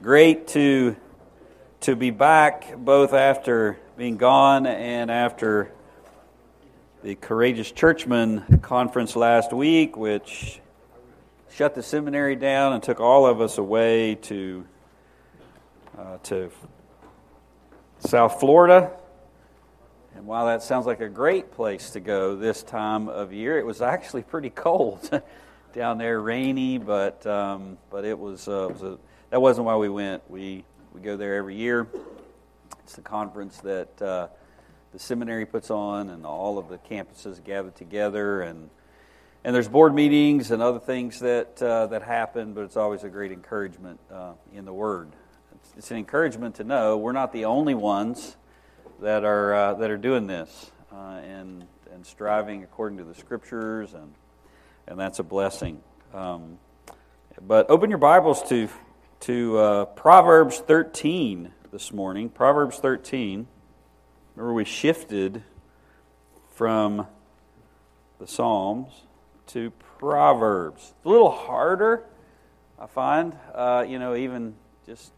great to to be back both after being gone and after the courageous churchman conference last week which shut the seminary down and took all of us away to uh, to South Florida. And while that sounds like a great place to go this time of year it was actually pretty cold down there rainy but um, but it was, uh, it was a that wasn't why we went. We we go there every year. It's the conference that uh, the seminary puts on, and all of the campuses gather together, and and there's board meetings and other things that uh, that happen. But it's always a great encouragement uh, in the Word. It's, it's, an encouragement to know we're not the only ones that are uh, that are doing this uh, and and striving according to the Scriptures, and and that's a blessing. Um, but open your Bibles to to uh, Proverbs 13 this morning. Proverbs 13. Remember, we shifted from the Psalms to Proverbs. It's a little harder, I find, uh, you know, even just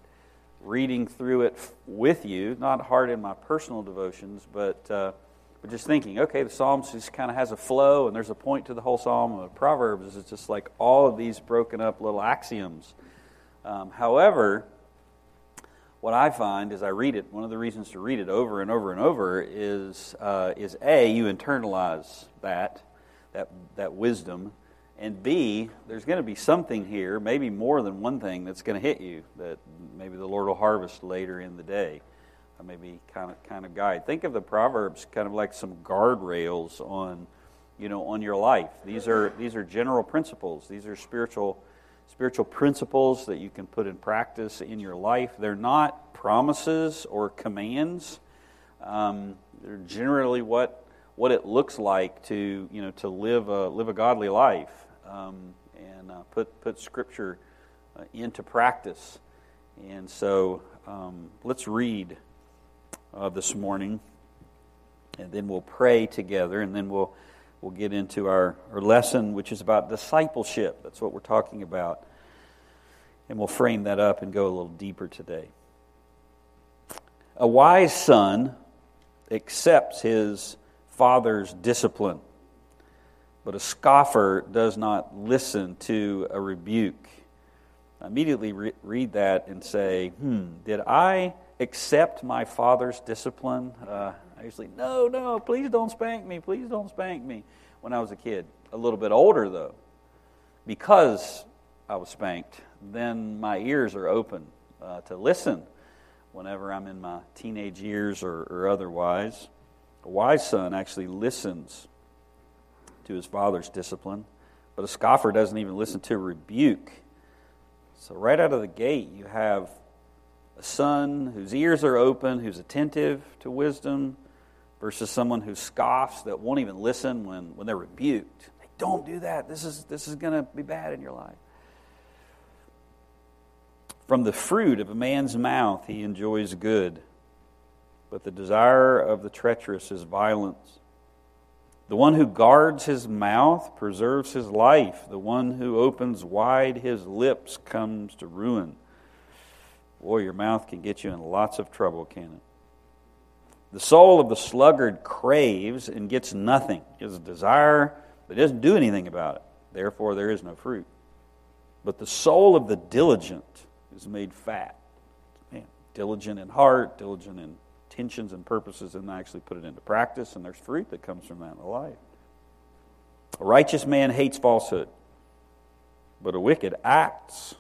reading through it with you. Not hard in my personal devotions, but, uh, but just thinking, okay, the Psalms just kind of has a flow, and there's a point to the whole Psalm. Proverbs is just like all of these broken up little axioms um, however, what I find as I read it, one of the reasons to read it over and over and over is, uh, is A, you internalize that, that, that wisdom, and B, there's going to be something here, maybe more than one thing, that's going to hit you that maybe the Lord will harvest later in the day. Maybe kind of kind of guide. Think of the proverbs kind of like some guardrails on, you know, on your life. These are these are general principles. These are spiritual spiritual principles that you can put in practice in your life. They're not promises or commands. Um, they're generally what what it looks like to you know to live a live a godly life um, and uh, put put Scripture uh, into practice. And so um, let's read uh, this morning, and then we'll pray together, and then we'll we'll get into our, our lesson, which is about discipleship. That's what we're talking about. And we'll frame that up and go a little deeper today. A wise son accepts his father's discipline, but a scoffer does not listen to a rebuke. I immediately re- read that and say, hmm, did I accept my father's discipline? Uh, I usually, no, no, please don't spank me, please don't spank me when I was a kid. A little bit older, though, because I was spanked, then my ears are open uh, to listen whenever I'm in my teenage years or, or otherwise. A wise son actually listens to his father's discipline, but a scoffer doesn't even listen to rebuke. So, right out of the gate, you have a son whose ears are open, who's attentive to wisdom, versus someone who scoffs that won't even listen when, when they're rebuked. Hey, don't do that. This is, this is going to be bad in your life. From the fruit of a man's mouth he enjoys good, but the desire of the treacherous is violence. The one who guards his mouth preserves his life. The one who opens wide his lips comes to ruin. Boy, your mouth can get you in lots of trouble, can it? The soul of the sluggard craves and gets nothing. Has a desire, but doesn't do anything about it. Therefore, there is no fruit. But the soul of the diligent is made fat. Man, diligent in heart, diligent in intentions and purposes, and actually put it into practice, and there's fruit that comes from that in life. A righteous man hates falsehood, but a wicked acts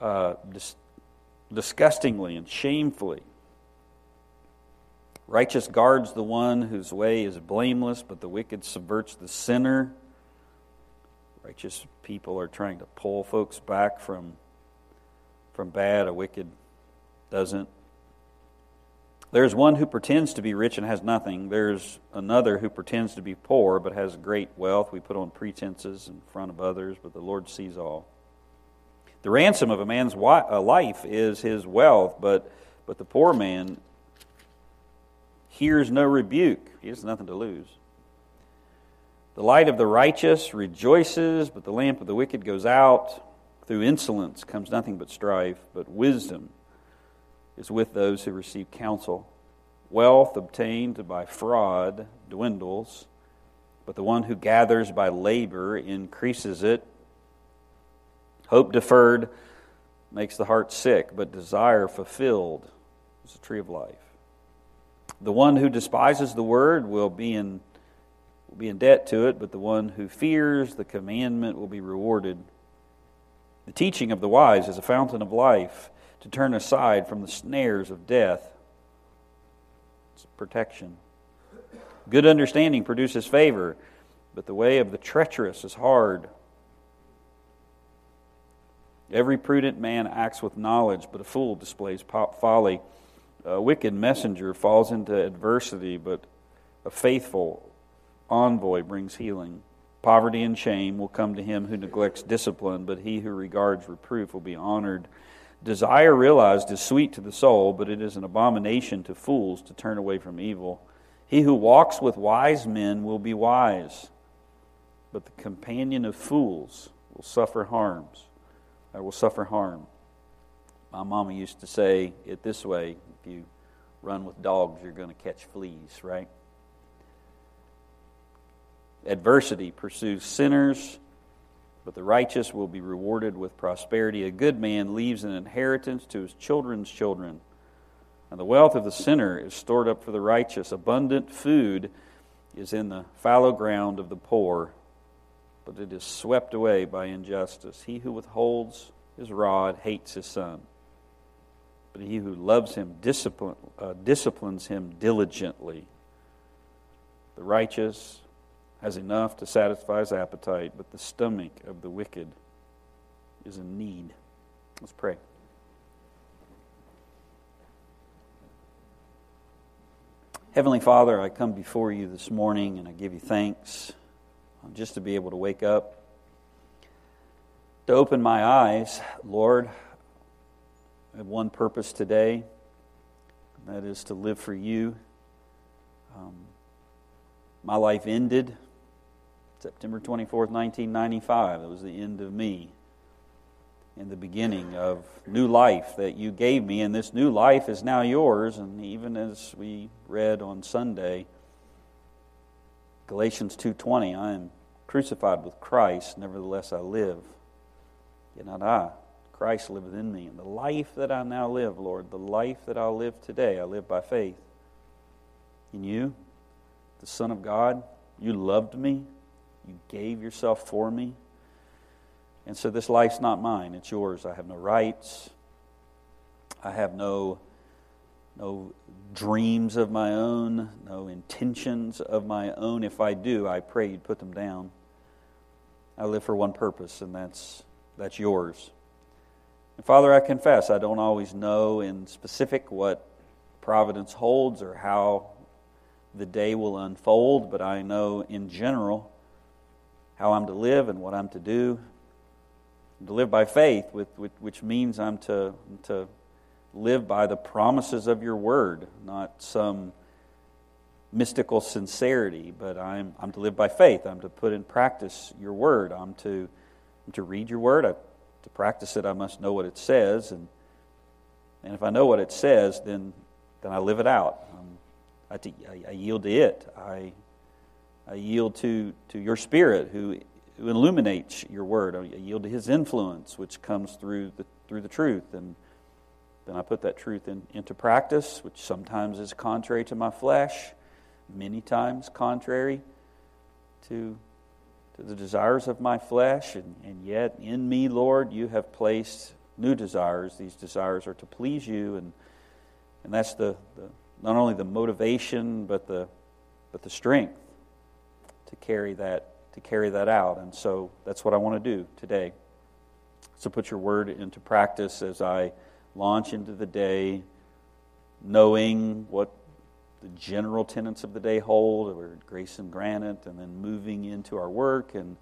uh, dis- disgustingly and shamefully. Righteous guards the one whose way is blameless, but the wicked subverts the sinner. Righteous people are trying to pull folks back from, from bad, a wicked doesn't. There's one who pretends to be rich and has nothing. There's another who pretends to be poor but has great wealth. We put on pretenses in front of others, but the Lord sees all. The ransom of a man's life is his wealth, but, but the poor man hears no rebuke. He has nothing to lose. The light of the righteous rejoices, but the lamp of the wicked goes out. Through insolence comes nothing but strife, but wisdom is with those who receive counsel. Wealth obtained by fraud dwindles, but the one who gathers by labor increases it. Hope deferred makes the heart sick, but desire fulfilled is a tree of life. The one who despises the word will be in, will be in debt to it, but the one who fears the commandment will be rewarded. The teaching of the wise is a fountain of life to turn aside from the snares of death. It's protection. Good understanding produces favor, but the way of the treacherous is hard. Every prudent man acts with knowledge, but a fool displays folly. A wicked messenger falls into adversity, but a faithful envoy brings healing. Poverty and shame will come to him who neglects discipline, but he who regards reproof will be honored. Desire realized is sweet to the soul, but it is an abomination to fools to turn away from evil. He who walks with wise men will be wise, but the companion of fools will suffer harms I will suffer harm. My mama used to say it this way you run with dogs, you're going to catch fleas, right? Adversity pursues sinners, but the righteous will be rewarded with prosperity. A good man leaves an inheritance to his children's children. And the wealth of the sinner is stored up for the righteous. Abundant food is in the fallow ground of the poor, but it is swept away by injustice. He who withholds his rod hates his son, but he who loves him discipline, uh, disciplines him diligently. The righteous has enough to satisfy his appetite, but the stomach of the wicked is in need. Let's pray. Heavenly Father, I come before you this morning and I give you thanks just to be able to wake up, to open my eyes. Lord, have one purpose today, and that is to live for you. Um, my life ended September 24th, 1995. It was the end of me and the beginning of new life that you gave me, and this new life is now yours. And even as we read on Sunday, Galatians 2:20, I am crucified with Christ, nevertheless I live. Yet not I, Christ liveth in me. And the life that I now live, Lord, the life that I'll live today, I live by faith in you, the Son of God. You loved me. You gave yourself for me. And so this life's not mine, it's yours. I have no rights. I have no no dreams of my own, no intentions of my own. If I do, I pray you'd put them down. I live for one purpose, and that's, that's yours. And Father, I confess I don't always know in specific what providence holds or how the day will unfold, but I know in general how I'm to live and what I'm to do. To live by faith, which means I'm to, to live by the promises of your word, not some mystical sincerity, but I'm, I'm to live by faith. I'm to put in practice your word. I'm to, I'm to read your word. I, to practice it, I must know what it says. And, and if I know what it says, then, then I live it out. Um, I, I, I yield to it. I, I yield to, to your spirit who, who illuminates your word. I yield to his influence, which comes through the, through the truth. And then I put that truth in, into practice, which sometimes is contrary to my flesh, many times contrary to, to the desires of my flesh. And, and yet, in me, Lord, you have placed new desires. These desires are to please you. And, and that's the, the not only the motivation, but the, but the strength to carry that to carry that out. And so that's what I want to do today. So put your word into practice as I launch into the day, knowing what the general tenets of the day hold, or grace and granite, and then moving into our work. And,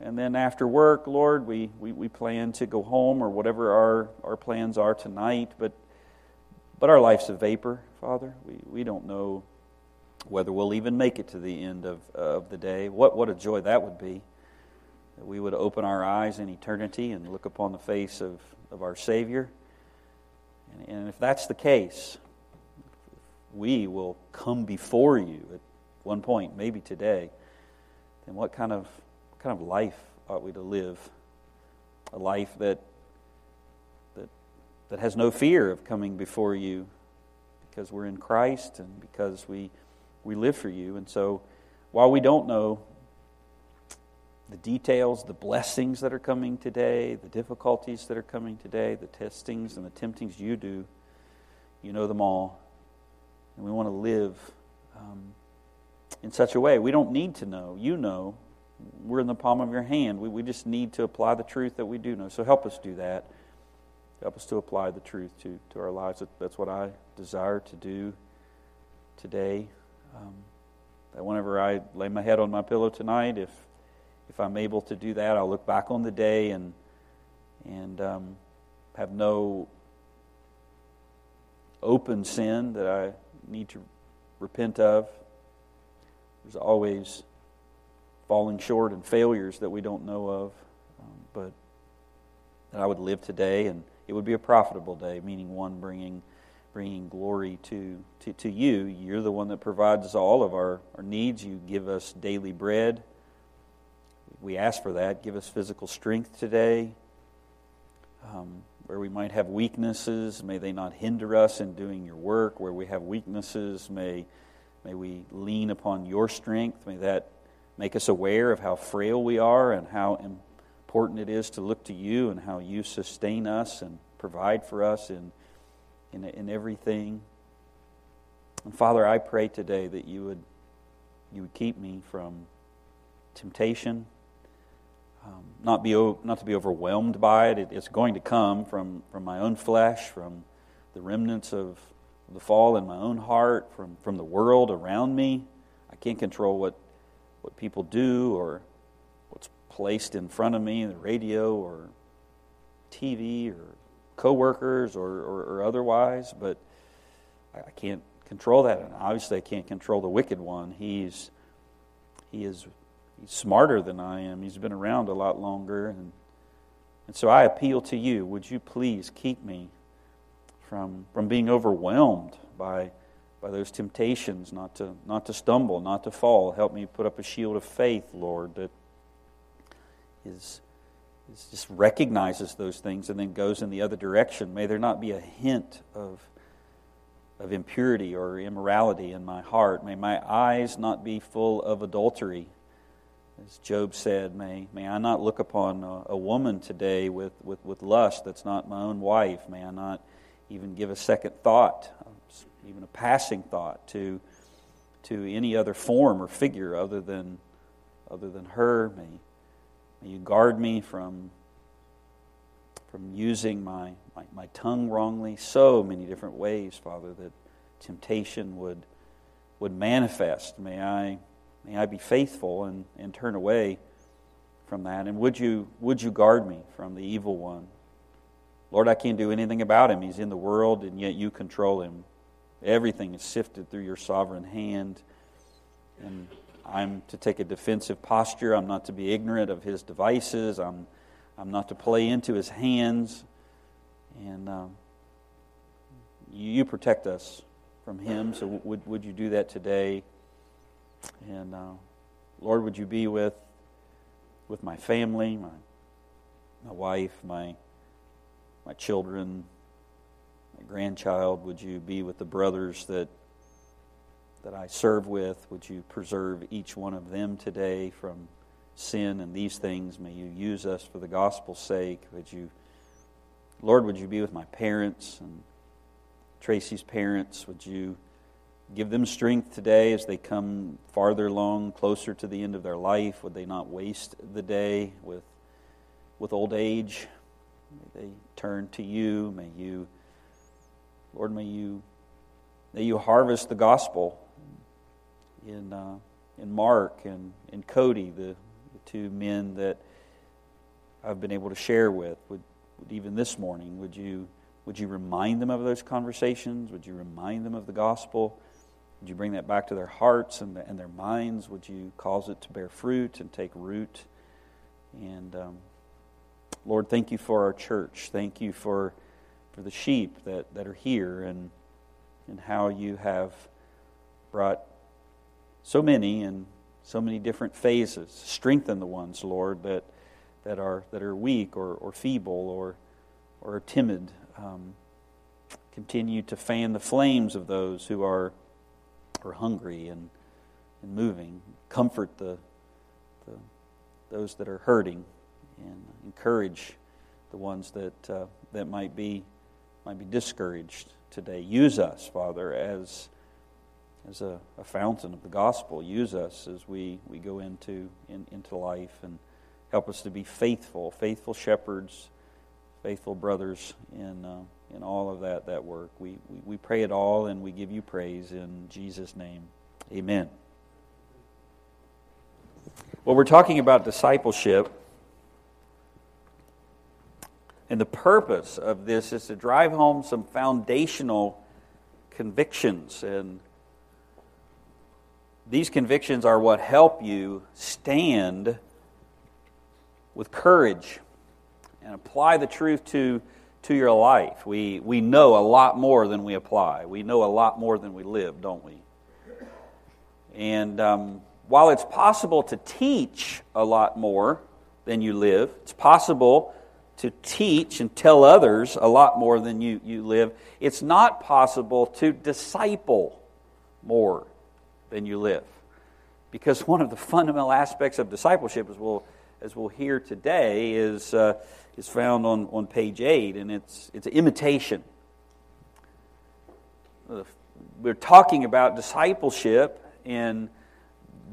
and then after work, Lord, we, we, we plan to go home or whatever our, our plans are tonight. But, but our life's a vapor, Father. We, we don't know whether we'll even make it to the end of, of the day. What, what a joy that would be. that we would open our eyes in eternity and look upon the face of, of our Savior. And, and if that's the case, we will come before you at one point, maybe today, then what kind of, what kind of life ought we to live? A life that, that, that has no fear of coming before you because we're in Christ and because we, we live for you. And so, while we don't know the details, the blessings that are coming today, the difficulties that are coming today, the testings and the temptings you do, you know them all. And we want to live um, in such a way. We don't need to know. You know. We're in the palm of your hand. We, we just need to apply the truth that we do know. So help us do that. Help us to apply the truth to, to our lives. That's what I desire to do today. Um, that whenever I lay my head on my pillow tonight, if if I'm able to do that, I'll look back on the day and and um, have no open sin that I need to repent of. There's always falling short and failures that we don't know of, um, but that I would live today and it would be a profitable day, meaning one bringing bringing glory to, to, to you. You're the one that provides all of our, our needs. You give us daily bread. We ask for that. Give us physical strength today. Um, where we might have weaknesses, may they not hinder us in doing your work. Where we have weaknesses, may, may we lean upon your strength. May that make us aware of how frail we are and how important it is to look to you and how you sustain us and provide for us in, in, in everything. And Father, I pray today that you would, you would keep me from temptation, um, not, be, not to be overwhelmed by it. it. It's going to come from, from my own flesh, from the remnants of the fall in my own heart, from, from the world around me. I can't control what, what people do or what's placed in front of me, the radio or TV or coworkers or, or, or otherwise, but I, I can't control that. And obviously, I can't control the wicked one. He's, he is he's smarter than I am. He's been around a lot longer. And, and so I appeal to you would you please keep me from, from being overwhelmed by, by those temptations, not to, not to stumble, not to fall. Help me put up a shield of faith, Lord, that is, is just recognizes those things and then goes in the other direction. May there not be a hint of of impurity or immorality in my heart. May my eyes not be full of adultery. As Job said, may, may I not look upon a, a, woman today with, with, with lust that's not my own wife. May I not even give a second thought, even a passing thought, to, to any other form or figure other than, other than her. May, may you guard me from, from using my, my, my tongue wrongly. So many different ways, Father, that temptation would, would manifest. May I May I be faithful and, and turn away from that. And would you, would you guard me from the evil one? Lord, I can't do anything about him. He's in the world, and yet you control him. Everything is sifted through your sovereign hand. And I'm to take a defensive posture. I'm not to be ignorant of his devices. I'm, I'm not to play into his hands. And um, you, protect us from him. So, would, would you do that today? And uh, Lord, would you be with with my family, my my wife, my my children, my grandchild? Would you be with the brothers that that I serve with? Would you preserve each one of them today from sin and these things? May you use us for the gospel's sake. Would you, Lord, would you be with my parents and Tracy's parents? Would you Give them strength today as they come farther along, closer to the end of their life. Would they not waste the day with, with old age? May they turn to you. May you, Lord, may you, may you harvest the gospel in, uh, in Mark and in Cody, the, the two men that I've been able to share with. Would, would even this morning, would you, would you remind them of those conversations? Would you remind them of the gospel? Would you bring that back to their hearts and, and their minds? Would you cause it to bear fruit and take root And um, Lord, thank you for our church. Thank you for, for the sheep that, that are here and, and how you have brought so many and so many different phases. Strengthen the ones, Lord, that, that, are, that are weak or, or feeble or, or timid. Um, continue to fan the flames of those who are, are hungry and, and moving. Comfort the, the, those that are hurting and encourage the ones that, uh, that might, be, might be discouraged today. Use us, Father, as as a, a, fountain of the gospel. Use us as we, we go into, in, into life and help us to be faithful, faithful shepherds, faithful brothers in, uh, in all of that, that work. We, we, we pray it all and we give you praise in Jesus' name. Amen. Well, we're talking about discipleship. And the purpose of this is to drive home some foundational convictions and these convictions are what help you stand with courage and apply the truth to, to your life. We, we know a lot more than we apply. We know a lot more than we live, don't we? And um, while it's possible to teach a lot more than you live, it's possible to teach and tell others a lot more than you, you live. It's not possible to disciple more than you live. Because one of the fundamental aspects of discipleship, as we'll, as we'll hear today, is, uh, is found on, on page 8, and it's, it's imitation. We're talking about discipleship and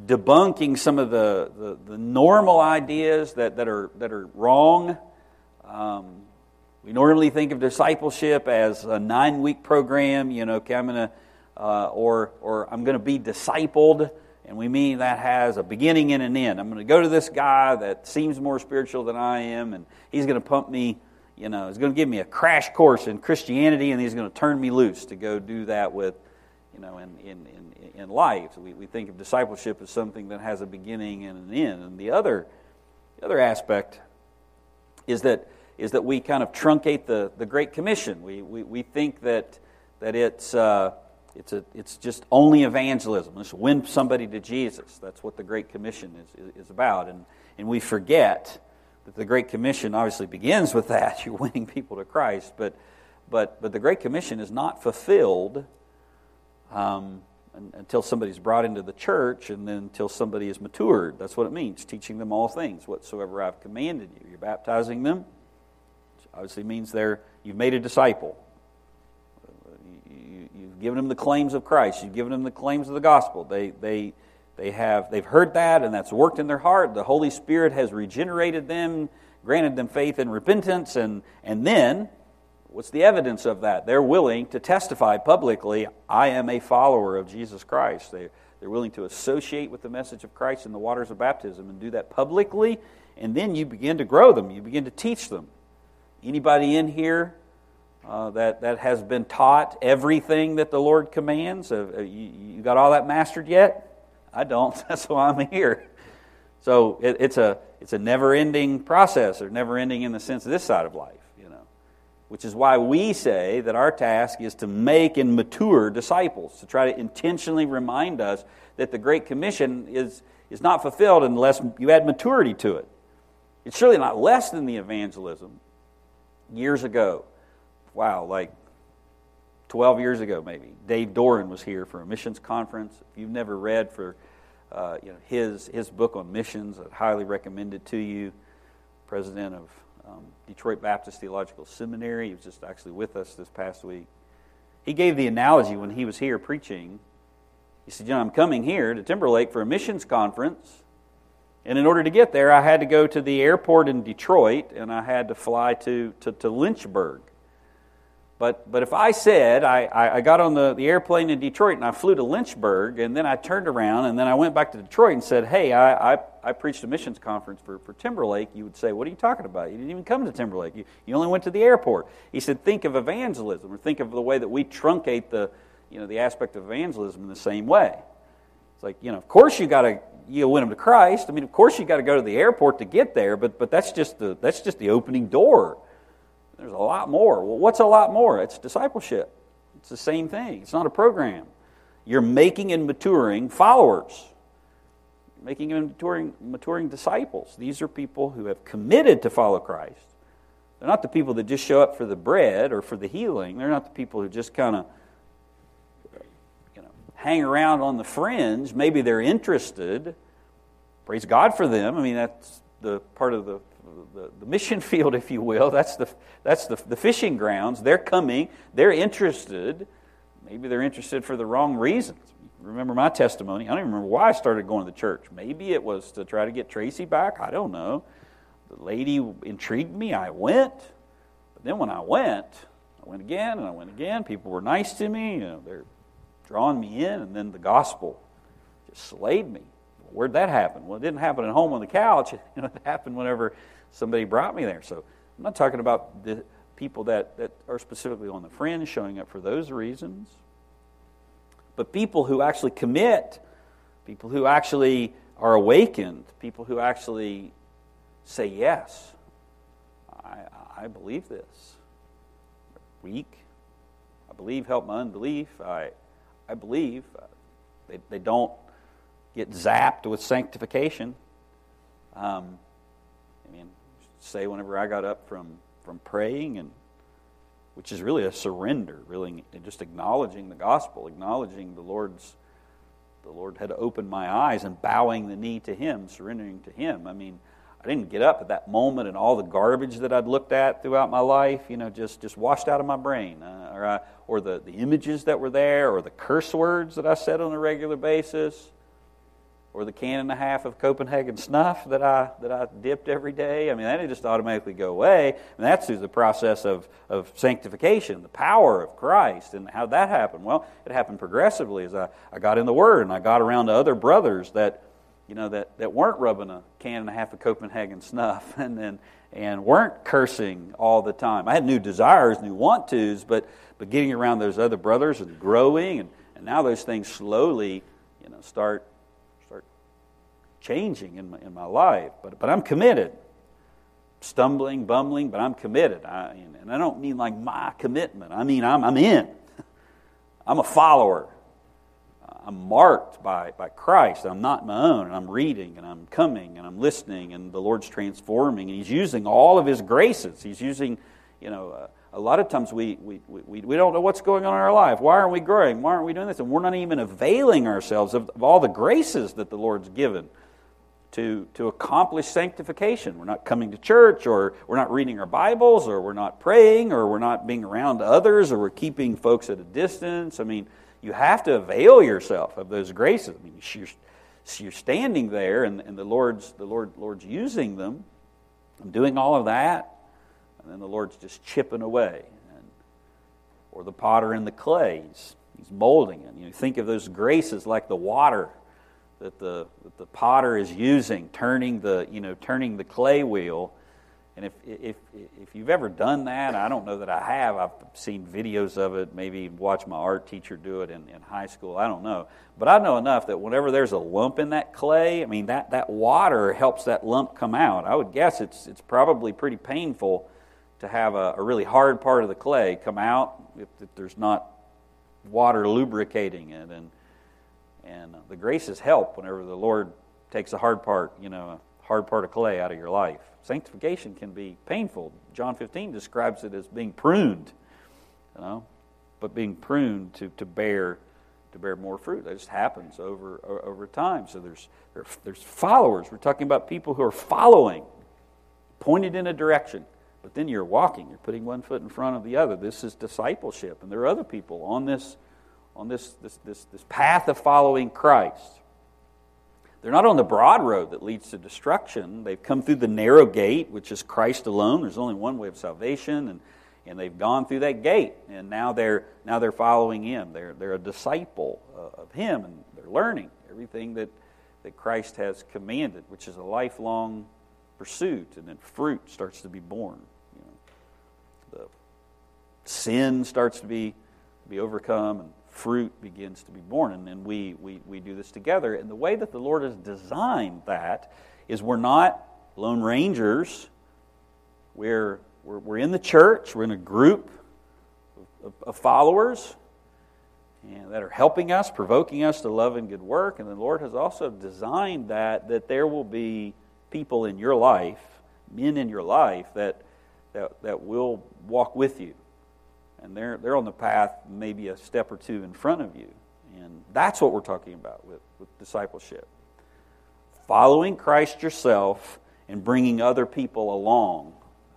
debunking some of the, the, the normal ideas that, that, are, that are wrong. Um, we normally think of discipleship as a nine week program, you know, okay, I'm going to uh, or, or I'm going to be discipled. And we mean that has a beginning and an end. I'm going to go to this guy that seems more spiritual than I am, and he's going to pump me, you know, he's going to give me a crash course in Christianity, and he's going to turn me loose to go do that with, you know, in, in, in, in life. We, we think of discipleship as something that has a beginning and an end. And the other, the other aspect is that, is that we kind of truncate the, the Great Commission. We, we, we think that, that it's. Uh, it's, a, it's just only evangelism. It's win somebody to Jesus. That's what the Great Commission is, is about. And, and we forget that the Great Commission obviously begins with that. You're winning people to Christ. But, but, but the Great Commission is not fulfilled um, until somebody's brought into the church and then until somebody is matured. That's what it means, teaching them all things, whatsoever I've commanded you. You're baptizing them. obviously means they're, you've made a disciple given them the claims of Christ. You've given them the claims of the gospel. They, they, they have, they've heard that, and that's worked in their heart. The Holy Spirit has regenerated them, granted them faith and repentance, and, and then, what's the evidence of that? They're willing to testify publicly, I am a follower of Jesus Christ. They, they're willing to associate with the message of Christ in the waters of baptism and do that publicly, and then you begin to grow them. You begin to teach them. Anybody in here uh, that, that has been taught everything that the Lord commands. Uh, you, you, got all that mastered yet? I don't. That's why I'm here. So it, it's a it's a never ending process, or never ending in the sense of this side of life, you know. Which is why we say that our task is to make and mature disciples, to try to intentionally remind us that the Great Commission is is not fulfilled unless you add maturity to it. It's surely not less than the evangelism. Years ago, wow, like 12 years ago maybe, Dave Doran was here for a missions conference. If you've never read for uh, you know, his, his book on missions, I'd highly recommend it to you. President of um, Detroit Baptist Theological Seminary. He was just actually with us this past week. He gave the analogy when he was here preaching. He said, You know, I'm coming here to Timberlake for a missions conference. And in order to get there, I had to go to the airport in Detroit and I had to fly to, to, to Lynchburg. But, but if I said I, I got on the, the airplane in Detroit and I flew to Lynchburg and then I turned around and then I went back to Detroit and said, hey, I, I, I preached a missions conference for, for Timberlake, you would say, what are you talking about? You didn't even come to Timberlake. You, you only went to the airport. He said, think of evangelism or think of the way that we truncate the, you know, the aspect of evangelism in the same way. It's like, you know, of course you got to you win them to Christ. I mean, of course, you got to go to the airport to get there, but but that's just the that's just the opening door. There's a lot more. Well, what's a lot more? It's discipleship. It's the same thing. It's not a program. You're making and maturing followers. making and maturing, maturing disciples. These are people who have committed to follow Christ. They're not the people that just show up for the bread or for the healing. They're not the people who just kind of you know, hang around on the fringe. Maybe they're interested. Praise God for them. I mean, that's the part of the, the, the mission field, if you will. That's, the, that's the, the fishing grounds. They're coming, they're interested. Maybe they're interested for the wrong reasons. Remember my testimony. I don't even remember why I started going to the church. Maybe it was to try to get Tracy back. I don't know. The lady intrigued me. I went. But then when I went, I went again and I went again. People were nice to me. You know, they're drawing me in, and then the gospel just slayed me. Where'd that happen? Well, it didn't happen at home on the couch. You know, it happened whenever somebody brought me there. So I'm not talking about the people that, that are specifically on the fringe showing up for those reasons, but people who actually commit, people who actually are awakened, people who actually say, Yes, I, I believe this. Weak. I believe, help my unbelief. I, I believe. Uh, they, they don't get zapped with sanctification. Um, I mean, say whenever I got up from, from praying, and which is really a surrender, really just acknowledging the gospel, acknowledging the Lord's the Lord had opened my eyes and bowing the knee to Him, surrendering to Him. I mean, I didn't get up at that moment and all the garbage that I'd looked at throughout my life, you know, just, just washed out of my brain. Uh, or, I, or the, the images that were there, or the curse words that I said on a regular basis, or the can and a half of Copenhagen snuff that I, that I dipped every day. I mean, that didn't just automatically go away. And that's through the process of, of sanctification, the power of Christ. And how that happened? Well, it happened progressively as I, I got in the Word and I got around to other brothers that you know, that, that weren't rubbing a can and a half of Copenhagen snuff and then and weren't cursing all the time. I had new desires, new want tos, but but getting around those other brothers and growing and, and now those things slowly, you know, start start changing in my in my life. But but I'm committed. Stumbling, bumbling, but I'm committed. I, and I don't mean like my commitment. I mean I'm I'm in. I'm a follower. I'm marked by, by Christ. I'm not my own, and I'm reading, and I'm coming, and I'm listening, and the Lord's transforming, and He's using all of His graces. He's using, you know, uh, a lot of times we, we, we, we don't know what's going on in our life. Why aren't we growing? Why aren't we doing this? And we're not even availing ourselves of, of all the graces that the Lord's given to, to accomplish sanctification. We're not coming to church, or we're not reading our Bibles, or we're not praying, or we're not being around others, or we're keeping folks at a distance. I mean, you have to avail yourself of those graces. I mean, you're, you're standing there, and, and the Lord's the Lord Lord's using them. I'm doing all of that, and then the Lord's just chipping away, and, or the potter in the clay. He's, he's molding it. You know, think of those graces like the water that the that the potter is using, turning the you know turning the clay wheel and if, if, if you've ever done that, I don't know that I have. I've seen videos of it, maybe watched my art teacher do it in, in high school. I don't know. But I know enough that whenever there's a lump in that clay, I mean, that, that water helps that lump come out. I would guess it's, it's probably pretty painful to have a, a really hard part of the clay come out if, if there's not water lubricating it. And, and uh, the graces help whenever the Lord takes a hard part, you know, a hard part of clay out of your life. Sanctification can be painful. John 15 describes it as being pruned, you know, but being pruned to, to bear to bear more fruit. That just happens over over time. So there's there's followers. We're talking about people who are following, pointed in a direction, but then you're walking. You're putting one foot in front of the other. This is discipleship, and there are other people on this on this this this, this path of following Christ. They're not on the broad road that leads to destruction. They've come through the narrow gate, which is Christ alone. There's only one way of salvation, and, and they've gone through that gate, and now they're, now they're following Him. They're, they're a disciple of Him, and they're learning everything that, that Christ has commanded, which is a lifelong pursuit, and then fruit starts to be born. You know, the sin starts to be, be overcome, and fruit begins to be born. And then we, we, we do this together. And the way that the Lord has designed that is we're not lone rangers. We're, we're, we're in the church, we're in a group of, of followers and that are helping us, provoking us to love and good work. And the Lord has also designed that that there will be people in your life, men in your life that that, that will walk with you. And they're they're on the path maybe a step or two in front of you. And that's what we're talking about with, with discipleship. Following Christ yourself and bringing other people along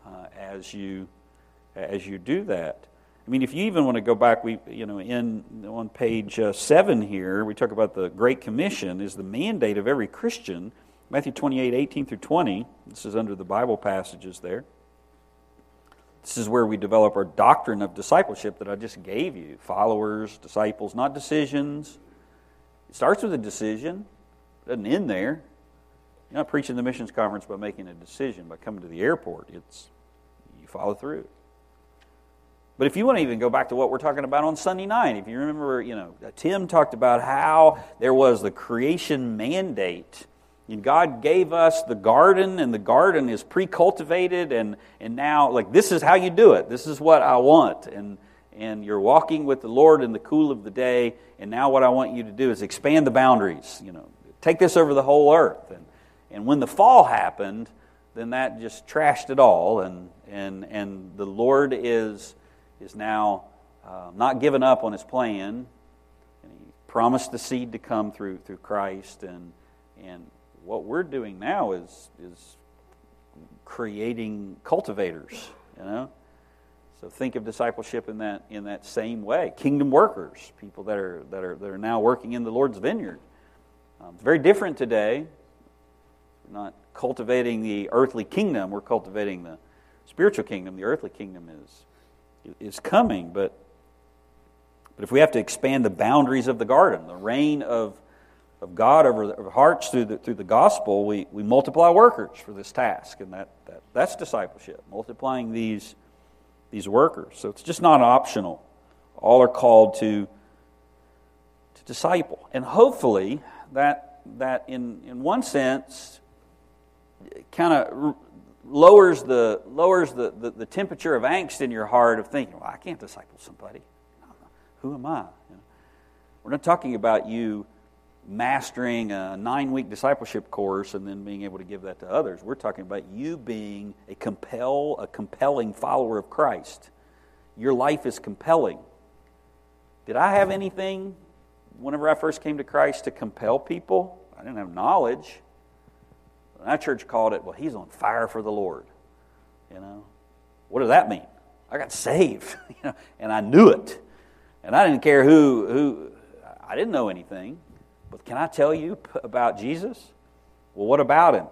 uh, as you as you do that. I mean, if you even want to go back, we, you know, in on page uh, seven here, we talk about the Great Commission is the mandate of every Christian. Matthew 28, 18 through 20. This is under the Bible passages there. This is where we develop our doctrine of discipleship that I just gave you. Followers, disciples, not decisions. It starts with a decision, it doesn't end there. You're not preaching the missions conference by making a decision, by coming to the airport. It's you follow through. But if you want to even go back to what we're talking about on Sunday night, if you remember, you know, Tim talked about how there was the creation mandate. And God gave us the garden, and the garden is pre cultivated, and, and now, like, this is how you do it. This is what I want. And, and you're walking with the Lord in the cool of the day, and now what I want you to do is expand the boundaries. You know, take this over the whole earth. And, and when the fall happened, then that just trashed it all, and, and, and the Lord is is now uh, not given up on his plan. And he promised the seed to come through, through Christ. And, and what we're doing now is, is creating cultivators, you know? So think of discipleship in that, in that same way. Kingdom workers, people that are, that are, that are now working in the Lord's vineyard. Um, it's very different today. We're not cultivating the earthly kingdom, we're cultivating the spiritual kingdom. The earthly kingdom is is coming, but, but if we have to expand the boundaries of the garden, the reign of, of God over hearts through the, through the gospel, we, we multiply workers for this task, and that, that, that's discipleship, multiplying these, these workers. So it's just not optional. All are called to, to disciple. And hopefully, that, that in, in one sense, kind of lowers the, lowers the, the, the, temperature of angst in your heart of thinking, well, I can't disciple somebody. Who am I? We're not talking about you mastering a nine week discipleship course and then being able to give that to others. We're talking about you being a compel, a compelling follower of Christ. Your life is compelling. Did I have anything whenever I first came to Christ to compel people? I didn't have knowledge. That church called it, well, he's on fire for the Lord. You know, what does that mean? I got saved, you know, and I knew it. And I didn't care who, who, I didn't know anything. But can I tell you about Jesus? Well, what about him?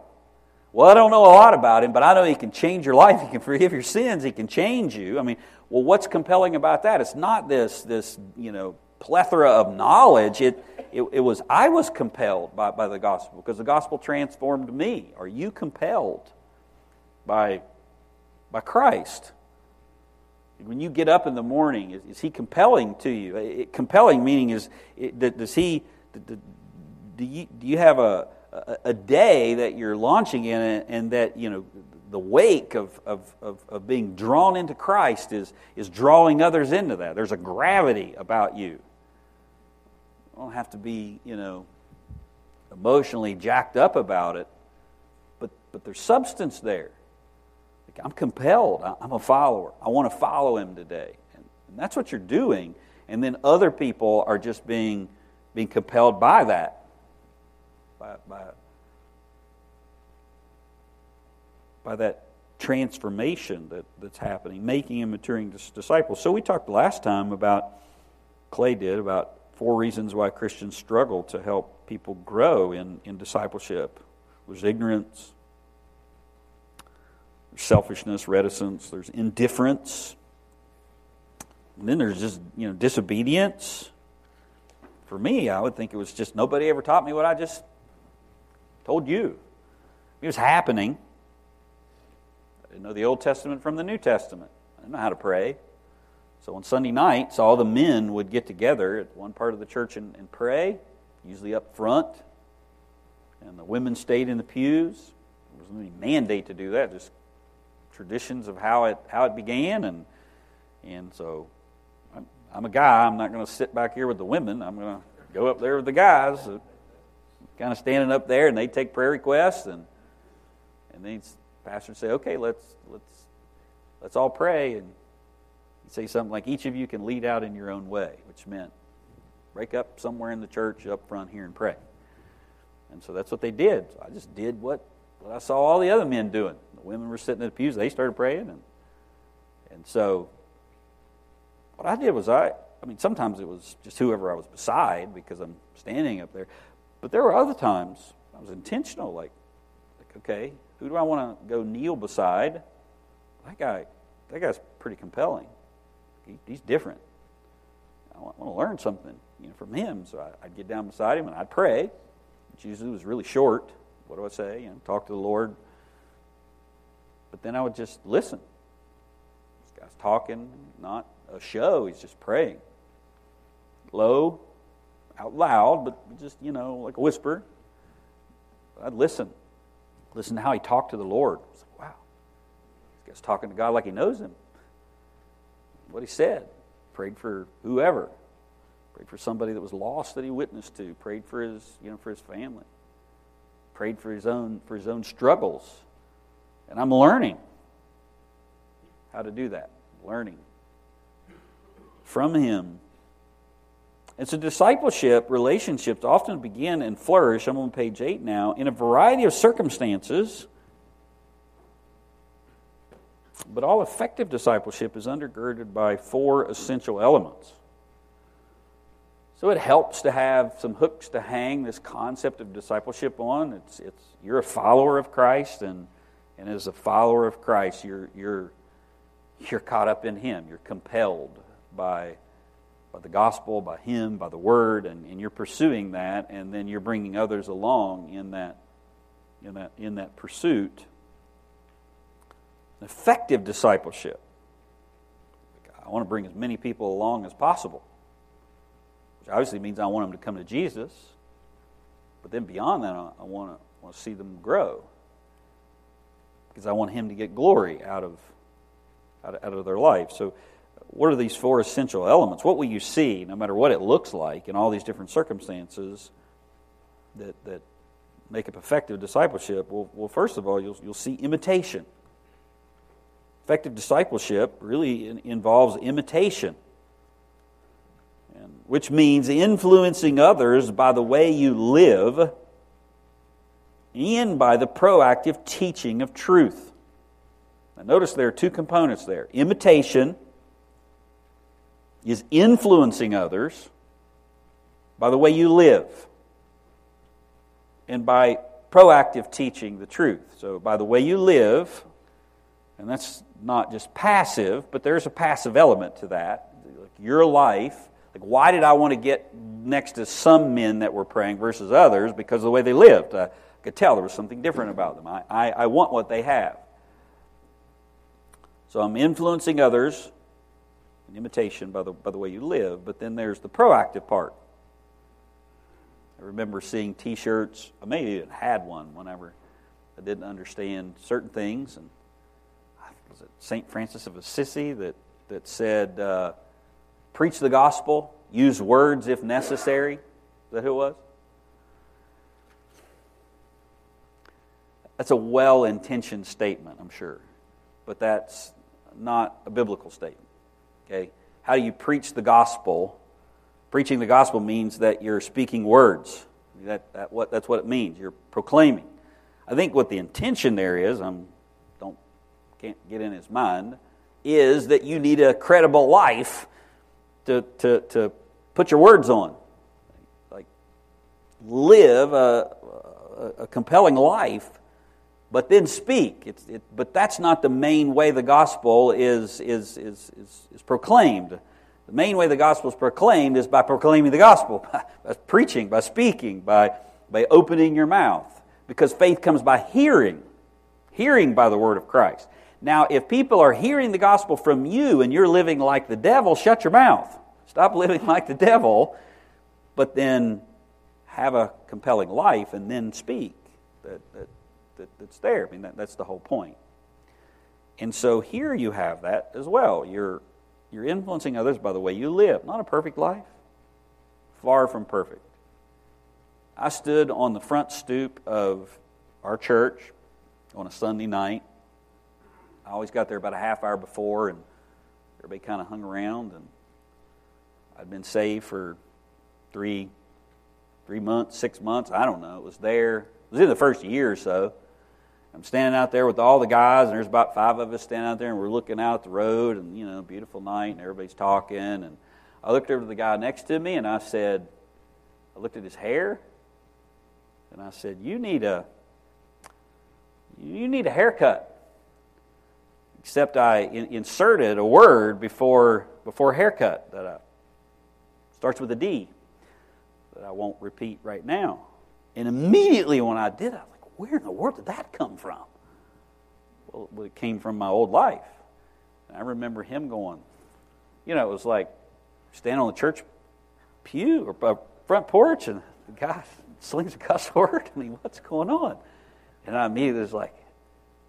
Well, I don't know a lot about him, but I know he can change your life. He can forgive your sins. He can change you. I mean, well, what's compelling about that? It's not this, this you know, plethora of knowledge. It, it, it, was, I was compelled by, by the gospel because the gospel transformed me. Are you compelled by, by Christ? When you get up in the morning, is, is he compelling to you? It, compelling meaning is, does he, do you, do you have a, a, day that you're launching in and that, you know, the wake of, of, of, of, being drawn into Christ is, is drawing others into that. There's a gravity about you I don't have to be, you know, emotionally jacked up about it, but, but there's substance there. I'm compelled. I'm a follower. I want to follow him today. And, and that's what you're doing. And then other people are just being, being compelled by that. By, by, by that transformation that, that's happening, making and maturing disciples. So we talked last time about, Clay did, about four reasons why Christians struggle to help people grow in, in discipleship there's ignorance, there's selfishness, reticence, there's indifference, and then there's just you know disobedience. For me, I would think it was just nobody ever taught me what I just told you. It was happening. I didn't know the Old Testament from the New Testament. I didn't know how to pray. So on Sunday nights, all the men would get together at one part of the church and, and pray, usually up front. And the women stayed in the pews. There wasn't any mandate to do that, just traditions of how it, how it began. And, and so I'm, a guy. I'm not going to sit back here with the women. I'm going to go up there with the guys, kind of standing up there, and they take prayer requests. And, and then the pastor would say, okay, let's, let's, let's all pray. And he'd say something like, each of you can lead out in your own way, which meant break up somewhere in the church up front here and pray. And so that's what they did. So I just did what, what I saw all the other men doing. The women were sitting in the pews, they started praying. And, and so what I did was I, I mean, sometimes it was just whoever I was beside because I'm standing up there. But there were other times I was intentional, like, like okay, who do I want to go kneel beside? That guy, that guy's pretty compelling he, he's different. I want, want, to learn something you know, from him. So I, would get down beside him and I'd pray, which usually was really short. What do I say? You know, talk to the Lord. But then I would just listen. This guy's talking, not a show. He's just praying. Low, out loud, but just, you know, like a whisper. I'd listen. Listen to how he talked to the Lord. I was like, wow. This guy's talking to God like he knows him what he said. Prayed for whoever. Prayed for somebody that was lost that he witnessed to. Prayed for his, you know, for his family. Prayed for his own for his own struggles. And I'm learning how to do that. Learning from him. And so discipleship relationships often begin and flourish. I'm on page 8 now. In a variety of circumstances but all effective discipleship is undergirded by four essential elements. So it helps to have some hooks to hang this concept of discipleship on. It's, it's, you're a follower of Christ, and, and as a follower of Christ, you're, you're, you're caught up in Him. You're compelled by, by the gospel, by Him, by the Word, and, and you're pursuing that, and then you're bringing others along in that, in that, in that pursuit effective discipleship. I want to bring as many people along as possible, which obviously means I want them to come to Jesus. But then beyond that, I want to, I want to see them grow because I want Him to get glory out of, out of, out of their life. So, what are these four essential elements? What will you see, no matter what it looks like, in all these different circumstances that, that make up effective discipleship? Well, well first of all, you'll, you'll see imitation. Effective discipleship really involves imitation, which means influencing others by the way you live and by the proactive teaching of truth. Now, notice there are two components there. Imitation is influencing others by the way you live and by proactive teaching the truth. So, by the way you live, and that's not just passive, but there's a passive element to that. Like your life, like why did I want to get next to some men that were praying versus others? Because of the way they lived. I could tell there was something different about them. I, I, I want what they have. So I'm influencing others in imitation by the, by the way you live, but then there's the proactive part. I remember seeing t shirts, I may even had one whenever I didn't understand certain things, and was it St. Francis of Assisi that, that said, uh, preach the gospel, use words if necessary? Is that who it was? That's a well intentioned statement, I'm sure, but that's not a biblical statement. Okay? How do you preach the gospel? Preaching the gospel means that you're speaking words. That, that what, that's what it means. You're proclaiming. I think what the intention there is, I'm can't get in his mind, is that you need a credible life to, to, to put your words on. Like, live a, a compelling life, but then speak. It's, it, but that's not the main way the gospel is, is, is, is, is proclaimed. The main way the gospel is proclaimed is by proclaiming the gospel, by preaching, by speaking, by, by opening your mouth. Because faith comes by hearing, hearing by the word of Christ. Now, if people are hearing the gospel from you and you're living like the devil, shut your mouth. Stop living like the devil, but then have a compelling life and then speak. That, that, that that's there. I mean, that, that's the whole point. And so here you have that as well. You're, you're influencing others by the way you live. Not a perfect life, far from perfect. I stood on the front stoop of our church on a Sunday night. I always got there about a half hour before, and everybody kind of hung around. And I'd been saved for three, three months, six months. I don't know. It was there. It was in the first year or so. I'm standing out there with all the guys, and there's about five of us standing out there, and we're looking out the road, and you know, beautiful night, and everybody's talking. And I looked over to the guy next to me, and I said, I looked at his hair, and I said, "You need a, you need a haircut." Except I in, inserted a word before before haircut that I, starts with a D that I won't repeat right now. And immediately when I did, I where in the world did that come from? Well, it came from my old life. And I remember him going, you know, it was like standing on the church pew or uh, front porch, and the guy slings a cuss word. I mean, what's going on? And I immediately was like,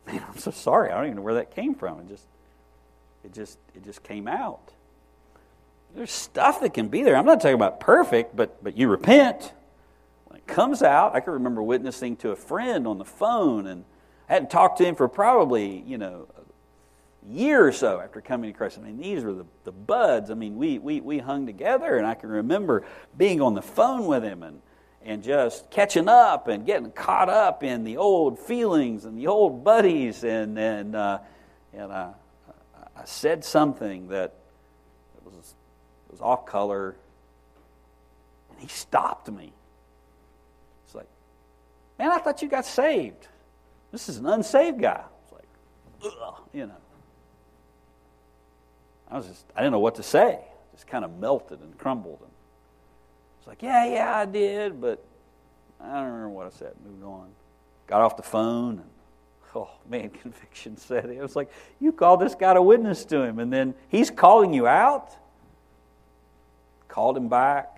man, I'm so sorry. I don't even know where that came from. It just, it just, it just came out. There's stuff that can be there. I'm not talking about perfect, but but you repent comes out. I can remember witnessing to a friend on the phone, and I hadn't talked to him for probably, you know, a year or so after coming to Christ. I mean, these were the, the buds. I mean, we, we, we hung together, and I can remember being on the phone with him and, and just catching up and getting caught up in the old feelings and the old buddies. And, and, uh, and I, I said something that was, was off color, and he stopped me. Man, I thought you got saved. This is an unsaved guy. It's like, ugh, you know. I was just, I didn't know what to say. Just kind of melted and crumbled. And it's like, yeah, yeah, I did, but I don't remember what I said. Moved on. Got off the phone, and oh man, conviction set in. It was like, you called this guy to witness to him, and then he's calling you out. Called him back.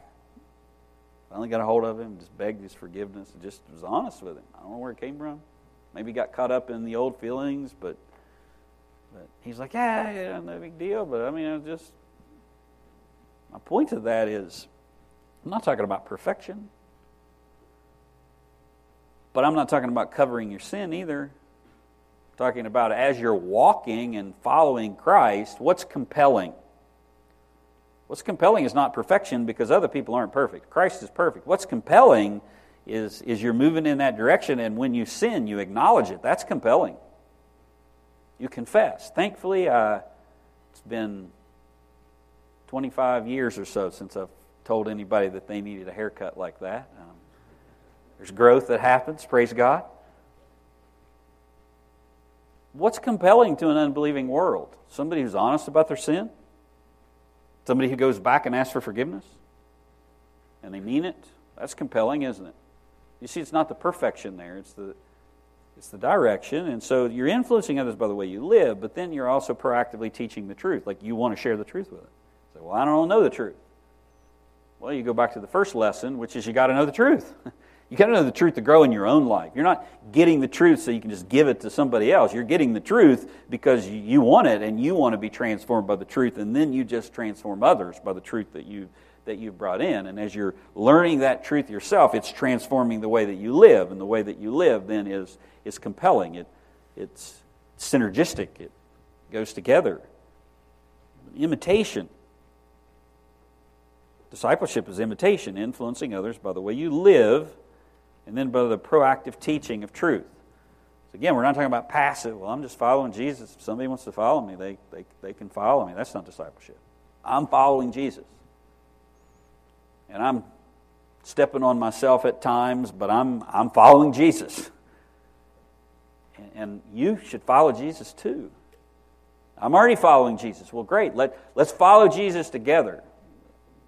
Finally got a hold of him, just begged his forgiveness, and just was honest with him. I don't know where it came from. Maybe got caught up in the old feelings, but but he's like, yeah, yeah, no big deal. But I mean, I just my point to that is, I'm not talking about perfection, but I'm not talking about covering your sin either. I'm talking about as you're walking and following Christ, what's compelling? What's compelling is not perfection because other people aren't perfect. Christ is perfect. What's compelling is, is you're moving in that direction, and when you sin, you acknowledge it. That's compelling. You confess. Thankfully, uh, it's been 25 years or so since I've told anybody that they needed a haircut like that. Um, there's growth that happens, praise God. What's compelling to an unbelieving world? Somebody who's honest about their sin? Somebody who goes back and asks for forgiveness and they mean it. That's compelling, isn't it? You see, it's not the perfection there, it's the, it's the direction. And so you're influencing others by the way you live, but then you're also proactively teaching the truth. Like you want to share the truth with it. Say, well, I don't know the truth. Well, you go back to the first lesson, which is you got to know the truth. You got to know the truth to grow in your own life. You're not getting the truth so you can just give it to somebody else. You're getting the truth because you want it and you want to be transformed by the truth, and then you just transform others by the truth that you that you've brought in. And as you're learning that truth yourself, it's transforming the way that you live, and the way that you live then is is compelling. It it's synergistic. It goes together. Imitation. Discipleship is imitation, influencing others by the way you live and then by the proactive teaching of truth. So again, we're not talking about passive. Well, I'm just following Jesus. If somebody wants to follow me, they, they, they can follow me. That's not discipleship. I'm following Jesus. And I'm stepping on myself at times, but I'm, I'm following Jesus. And, and you should follow Jesus too. I'm already following Jesus. Well, great. Let, let's follow Jesus together.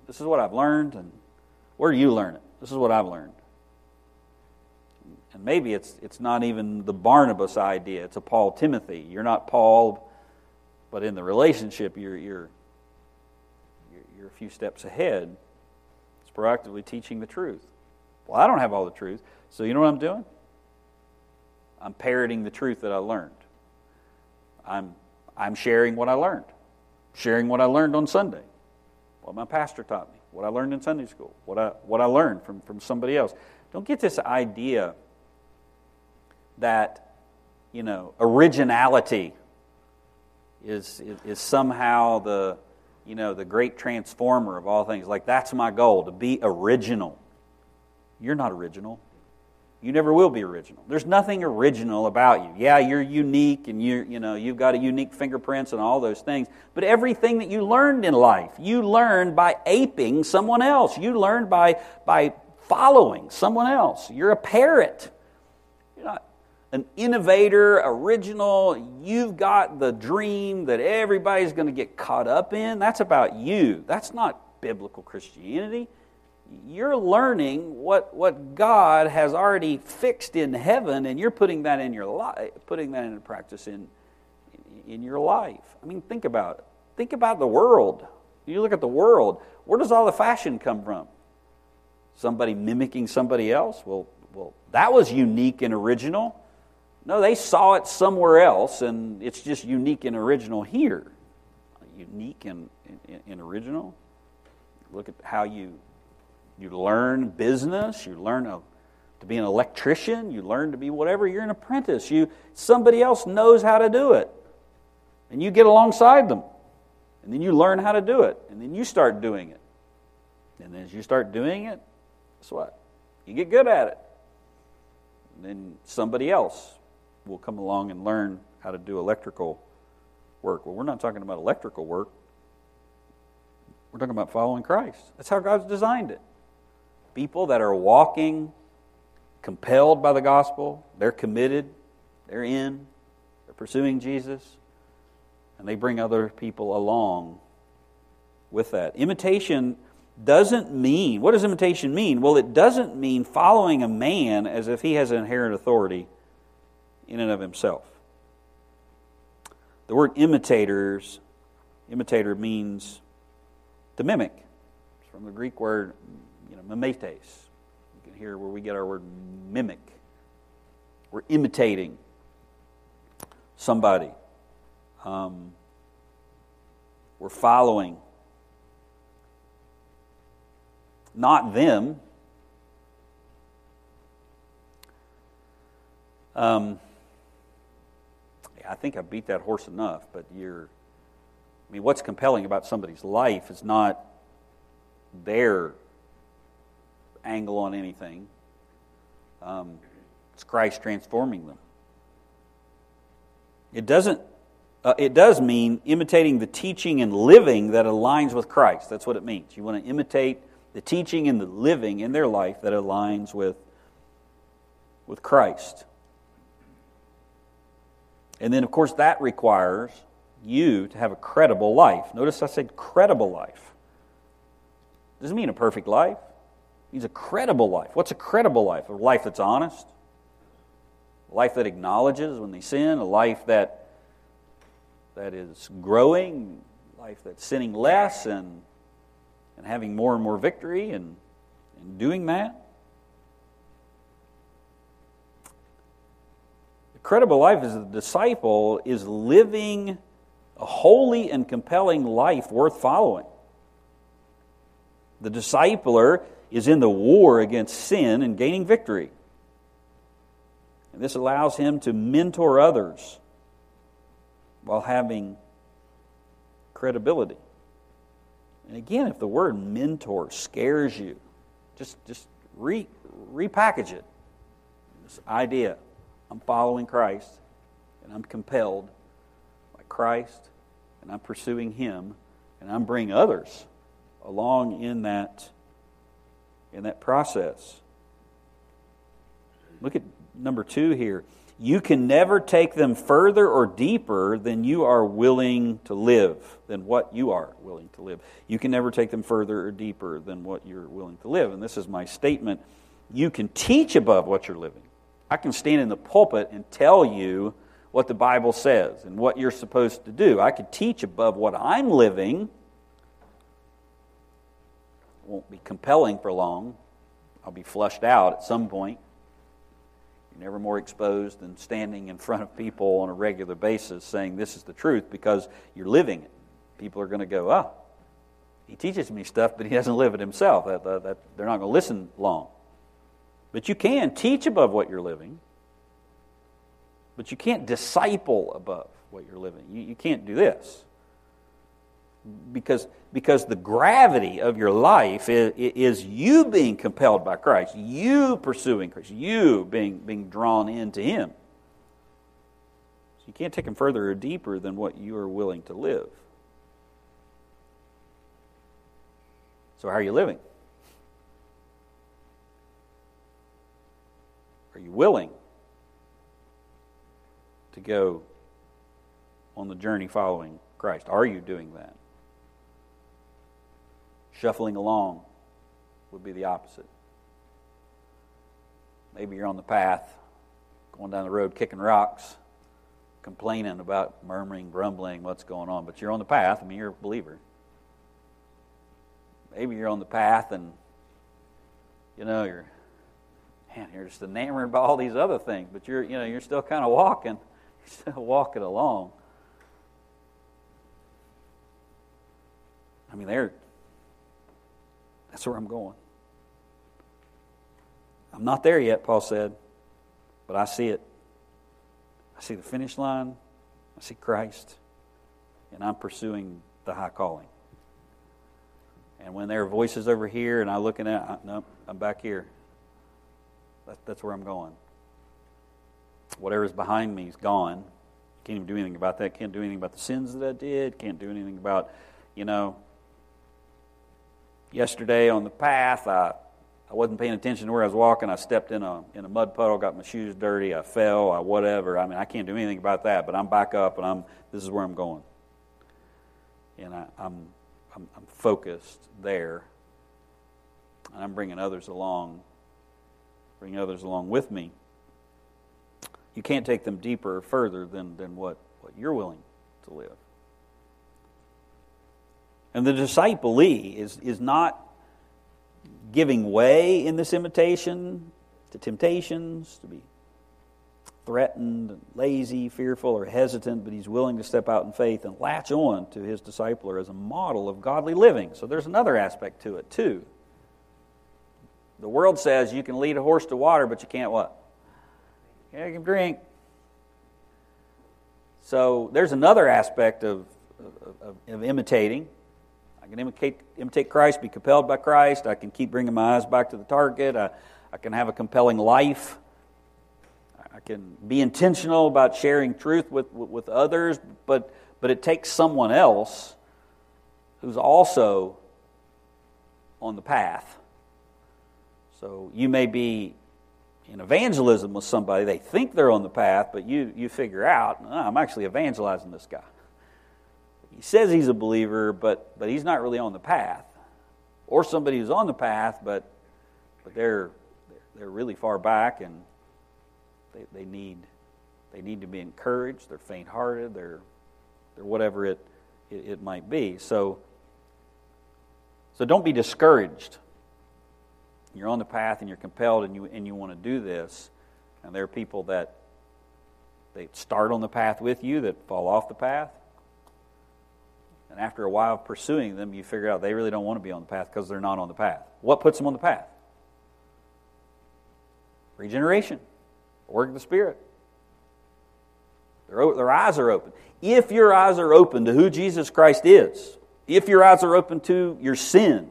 This is what I've learned, and where do you learn it? This is what I've learned And maybe it's, it's not even the Barnabas idea, it's a Paul Timothy. You're not Paul, but in the relationship, you're, you're, you're, a few steps ahead. It's proactively teaching the truth. Well, I don't have all the truth, so you know what I'm doing? I'm parroting the truth that I learned. I'm, I'm sharing what I learned, sharing what I learned on Sunday, what my pastor taught me, what I learned in Sunday school, what I, what I learned from, from somebody else. Don't get this idea that, you know, originality is, is, somehow the, you know, the great transformer of all things. Like, that's my goal, to be original. You're not original. You never will be original. There's nothing original about you. Yeah, you're unique and you you know, you've got a unique fingerprints and all those things, but everything that you learned in life, you learned by aping someone else. You learned by by following someone else. You're a parrot. You're not an innovator, original. You've got the dream that everybody's going to get caught up in. That's about you. That's not biblical Christianity you're learning what, what God has already fixed in heaven, and you're putting that in your life, putting that into practice in, in your life. I mean, think about it. Think about the world. You look at the world. Where does all the fashion come from? Somebody mimicking somebody else? Well, well, that was unique and original. No, they saw it somewhere else, and it's just unique and original here. Unique and, and, and original. Look at how you you learn business, you learn a, to be an electrician, you learn to be whatever, you're an apprentice. You somebody else knows how to do it. And you get alongside them. And then you learn how to do it. And then you start doing it. And as you start doing it, guess what? You get good at it. And then somebody else will come along and learn how to do electrical work. Well, we're not talking about electrical work. We're talking about following Christ. That's how God's designed it people that are walking compelled by the gospel. They're committed, they're in, they're pursuing Jesus, and they bring other people along with that. Imitation doesn't mean, what does imitation mean? Well, it doesn't mean following a man as if he has inherent authority in and of himself. The word imitators, imitator means to mimic. It's from the Greek word you know, mimetes. You can hear where we get our word mimic. We're imitating somebody. Um, we're following not them. Um, I think I beat that horse enough, but you're. I mean, what's compelling about somebody's life is not their angle on anything. Um, it's Christ transforming them. It doesn't. Uh, it does mean imitating the teaching and living that aligns with Christ. That's what it means. You want to imitate the teaching and the living in their life that aligns with, with Christ. And then, of course, that requires you to have a credible life. Notice I said credible life. Doesn't mean a perfect life. It means a credible life. What's a credible life? A life that's honest, a life that acknowledges when they sin, a life that that is growing, a life that's sinning less and and having more and more victory and, and doing that. Credible life as a disciple is living a holy and compelling life worth following. The discipler is in the war against sin and gaining victory. And this allows him to mentor others while having credibility. And again, if the word mentor scares you, just, just re, repackage it. This idea I'm following Christ, and I'm compelled by Christ, and I'm pursuing Him, and I'm bringing others along in that in that process. Look at number two here. You can never take them further or deeper than you are willing to live, than what you are willing to live. You can never take them further or deeper than what you're willing to live. And this is my statement. You can teach above what you're living. I can stand in the pulpit and tell you what the Bible says and what you're supposed to do. I could teach above what I'm living. It won't be compelling for long. I'll be flushed out at some point. You're never more exposed than standing in front of people on a regular basis saying this is the truth because you're living it. People are going to go, oh, he teaches me stuff, but he doesn't live it himself. That, that, that, they're not going to listen long. But you can teach above what you're living, but you can't disciple above what you're living. You, you can't do this. Because, because the gravity of your life is, is you being compelled by Christ, you pursuing Christ, you being, being drawn into Him. So you can't take Him further or deeper than what you are willing to live. So, how are you living? Are you willing to go on the journey following Christ? Are you doing that? Shuffling along would be the opposite. Maybe you're on the path, going down the road kicking rocks, complaining about murmuring, grumbling, what's going on, but you're on the path. I mean, you're a believer. Maybe you're on the path and, you know, you're man, you're just enamored by all these other things, but you're, you know, you're still kind of walking, you're still walking along. I mean, there, that's where I'm going. I'm not there yet, Paul said, but I see it. I see the finish line. I see Christ, and I'm pursuing the high calling. And when there are voices over here, and I'm looking at, no, I'm back here. That, that's where I'm going. Whatever's behind me is gone. Can't even do anything about that. Can't do anything about the sins that I did. Can't do anything about, you know, yesterday on the path, I, I wasn't paying attention to where I was walking. I stepped in a, in a mud puddle, got my shoes dirty, I fell, I whatever. I mean, I can't do anything about that, but I'm back up and I'm, this is where I'm going. And I, I'm, I'm, I'm focused there. And I'm bringing others along bring others along with me. You can't take them deeper or further than, than what, what you're willing to live. And the disciplee is, is not giving way in this imitation to temptations, to be threatened, lazy, fearful, or hesitant, but he's willing to step out in faith and latch on to his discipler as a model of godly living. So there's another aspect to it, too. The world says you can lead a horse to water, but you can't what? You can drink. So there's another aspect of, of, of, imitating. I can imitate, imitate Christ, be compelled by Christ. I can keep bringing my eyes back to the target. I, I can have a compelling life. I can be intentional about sharing truth with, with, with others, but, but it takes someone else who's also on the path so you may be in evangelism with somebody, they think they're on the path, but you, you figure out, oh, I'm actually evangelizing this guy. He says he's a believer, but, but he's not really on the path. Or somebody who's on the path, but, but they're, they're really far back and they, they, need, they need to be encouraged. They're faint hearted. They're, they're whatever it, it, it might be. So, so don't be discouraged you're on the path and you're compelled and you, and you want to do this, and there are people that they start on the path with you that fall off the path. And after a while of pursuing them, you figure out they really don't want to be on the path because they're not on the path. What puts them on the path? Regeneration, work of the Spirit. Their, their eyes are open. If your eyes are open to who Jesus Christ is, if your eyes are open to your sin,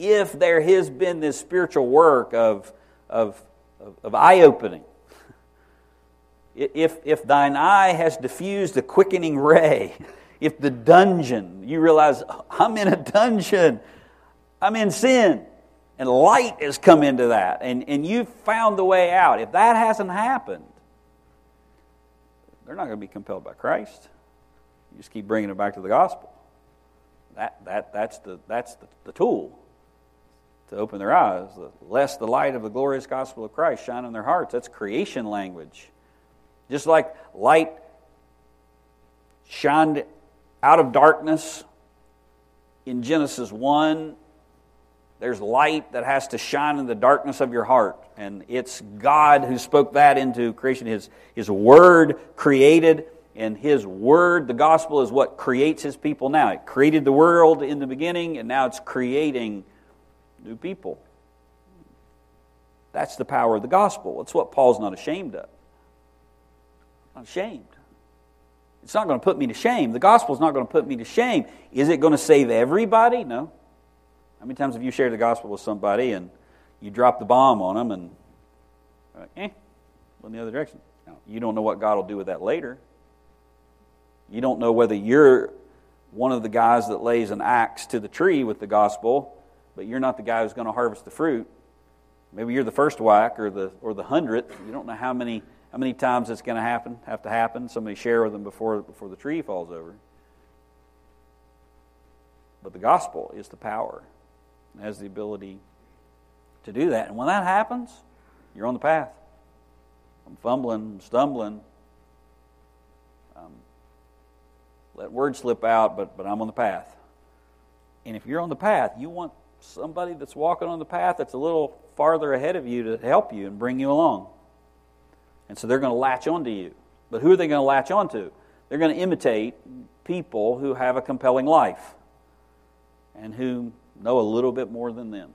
if there has been this spiritual work of, of, of, eye opening, if, if thine eye has diffused a quickening ray, if the dungeon, you realize I'm in a dungeon, I'm in sin, and light has come into that, and, and you've found the way out. If that hasn't happened, they're not going to be compelled by Christ. You just keep bringing it back to the gospel. That, that, that's the, that's the, the tool to open their eyes. Lest the light of the glorious gospel of Christ shine in their hearts. That's creation language. Just like light shined out of darkness in Genesis 1, there's light that has to shine in the darkness of your heart. And it's God who spoke that into creation. His, his Word created, and His Word, the gospel, is what creates His people now. It created the world in the beginning, and now it's creating new people. That's the power of the gospel. It's what Paul's not ashamed of. Not ashamed. It's not going to put me to shame. The gospel is not going to put me to shame. Is it going to save everybody? No. How many times have you shared the gospel with somebody and you drop the bomb on them and, like, eh, in the other direction? No. You don't know what God will do with that later. You don't know whether you're one of the guys that lays an axe to the tree with the gospel, but you're not the guy who's going to harvest the fruit. Maybe you're the first whack or the or the hundredth. You don't know how many how many times it's going to happen, have to happen. Somebody share with them before, before the tree falls over. But the gospel is the power, it has the ability to do that. And when that happens, you're on the path. I'm fumbling, I'm stumbling. Um, let words slip out, but, but I'm on the path. And if you're on the path, you want somebody that's walking on the path that's a little farther ahead of you to help you and bring you along. And so they're going to latch onto you. But who are they going to latch onto? They're going to imitate people who have a compelling life and who know a little bit more than them.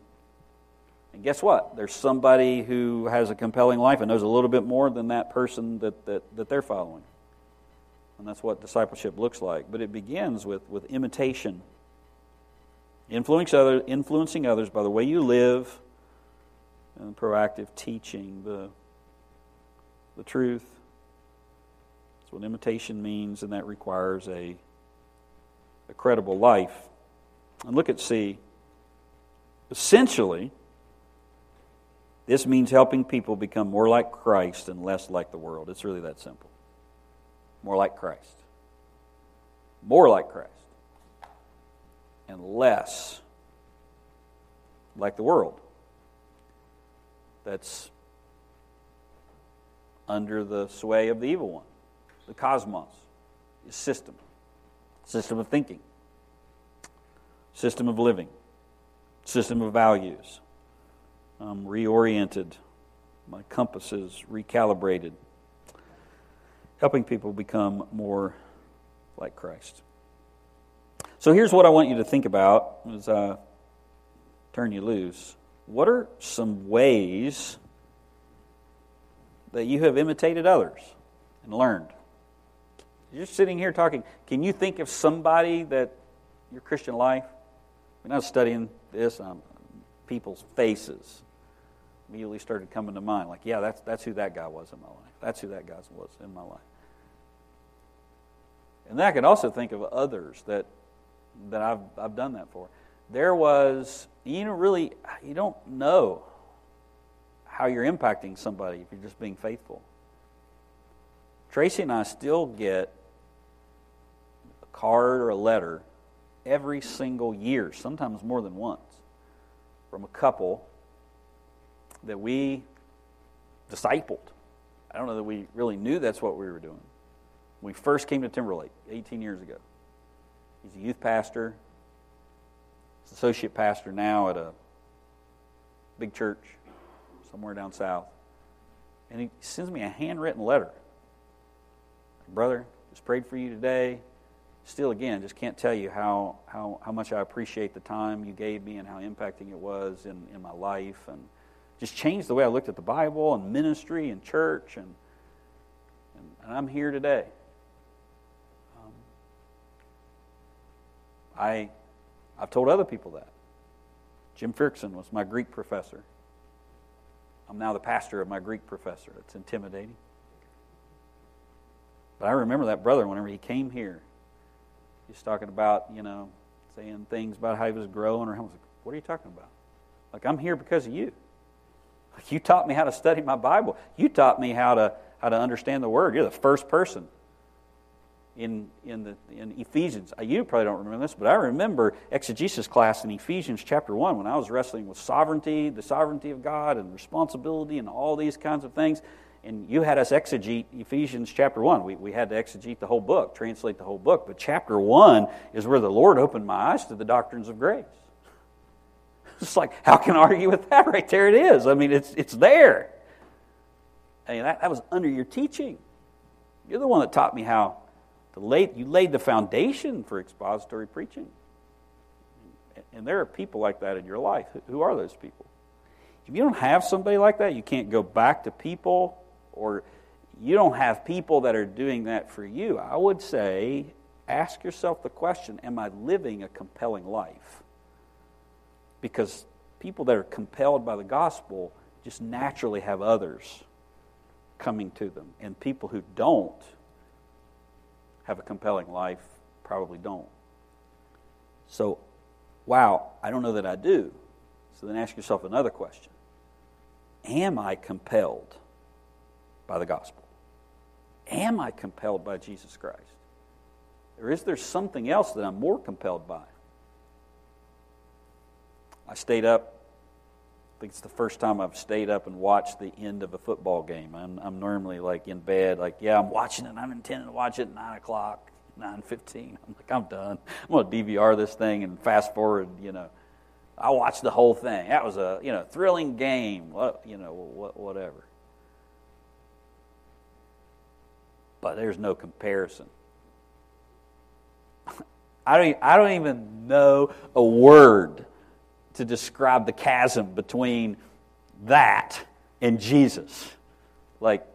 And guess what? There's somebody who has a compelling life and knows a little bit more than that person that, that, that they're following. And that's what discipleship looks like. But it begins with, with imitation. Influencing, other, influencing others by the way you live and proactive teaching, the the truth. That's what imitation means, and that requires a, a credible life. And look at C. Essentially, this means helping people become more like Christ and less like the world. It's really that simple. More like Christ. More like Christ. And less like the world. That's under the sway of the evil one, the cosmos, his system, system of thinking, system of living, system of values. I'm reoriented, my compass is recalibrated, helping people become more like Christ. So here's what I want you to think about as I turn you loose. What are some ways that you have imitated others and learned. You're sitting here talking. Can you think of somebody that your Christian life? When I was studying this, um, people's faces immediately started coming to mind. Like, yeah, that's that's who that guy was in my life. That's who that guy was in my life. And then I can also think of others that that I've I've done that for. There was you don't really you don't know how you're impacting somebody if you're just being faithful. Tracy and I still get a card or a letter every single year, sometimes more than once, from a couple that we discipled. I don't know that we really knew that's what we were doing. We first came to Timberlake 18 years ago, he's a youth pastor, he's associate pastor now at a big church somewhere down south. And he sends me a handwritten letter. Brother, just prayed for you today. Still, again, just can't tell you how, how, how much I appreciate the time you gave me and how impacting it was in, in my life. And just changed the way I looked at the Bible and ministry and church. And, and, and I'm here today. I, I've told other people that. Jim Ferguson was my Greek professor. I'm now the pastor of my Greek professor. It's intimidating. But I remember that brother whenever he came here. He was talking about, you know, saying things about how he was growing, or I was like, what are you talking about? Like, I'm here because of you. Like, you taught me how to study my Bible. You taught me how to, how to understand the Word. You're the first person in, in, the, in Ephesians. Uh, you probably don't remember this, but I remember exegesis class in Ephesians chapter 1 when I was wrestling with sovereignty, the sovereignty of God, and responsibility, and all these kinds of things. And you had us exegete Ephesians chapter 1. We, we had to exegete the whole book, translate the whole book. But chapter 1 is where the Lord opened my eyes to the doctrines of grace. It's like, how can I argue with that? Right there it is. I mean, it's, it's there. I mean, that, that was under your teaching. You're the one that taught me how lay, you laid the foundation for expository preaching. And there are people like that in your life. Who are those people? If you don't have somebody like that, you can't go back to people, or you don't have people that are doing that for you. I would say, ask yourself the question Am I living a compelling life? Because people that are compelled by the gospel just naturally have others coming to them. And people who don't have a compelling life probably don't. So, wow, I don't know that I do. So then ask yourself another question Am I compelled by the gospel? Am I compelled by Jesus Christ? Or is there something else that I'm more compelled by? I stayed up think it's the first time I've stayed up and watched the end of a football game. I'm, I'm normally like in bed, like, yeah, I'm watching it. I'm intending to watch it at 9 o'clock, 9.15. I'm like, I'm done. I'm going to DVR this thing and fast forward, you know. I watched the whole thing. That was a, you know, thrilling game, what, you know, whatever. But there's no comparison. I don't, I don't even know a word to describe the chasm between that and Jesus. Like,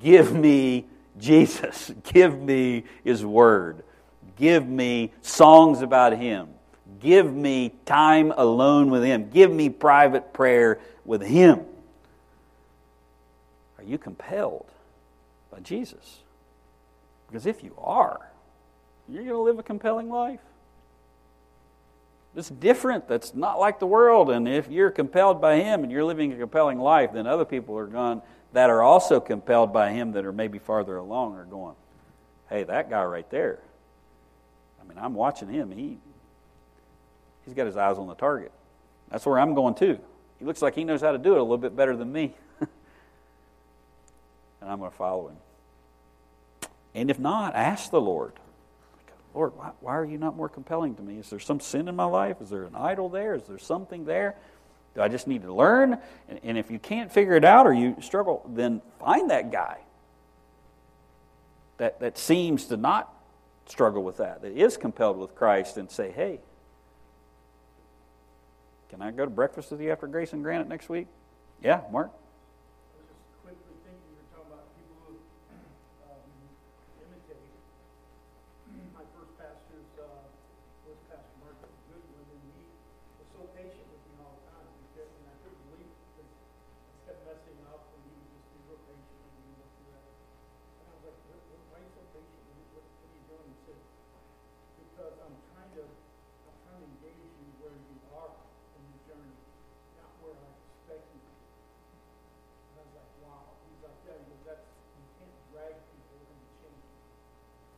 give me Jesus. Give me His Word. Give me songs about Him. Give me time alone with Him. Give me private prayer with Him. Are you compelled by Jesus? Because if you are, you're going to live a compelling life that's different, that's not like the world. And if you're compelled by Him and you're living a compelling life, then other people are gone that are also compelled by Him that are maybe farther along are going, hey, that guy right there. I mean, I'm watching him. He, he's got his eyes on the target. That's where I'm going too. He looks like he knows how to do it a little bit better than me. and I'm going to follow him. And if not, ask the Lord. Lord, why, why, are you not more compelling to me? Is there some sin in my life? Is there an idol there? Is there something there? Do I just need to learn? And, and if you can't figure it out or you struggle, then find that guy that, that seems to not struggle with that, that is compelled with Christ, and say, hey, can I go to breakfast with you after Grace and Granite next week? Yeah, Mark? Yeah. Because that outcome belongs to God. So he said, I just learned not to do that. I just was faithful to bring you the Word of God, help you watch God change you from the inside out. Yeah. So I, I, I use that same principle in counseling all the time. And a lot of people don't, don't like counsel because they expect all the change. Mm. They expect fruit of their labor right away. They want something done. And you'll be frustrated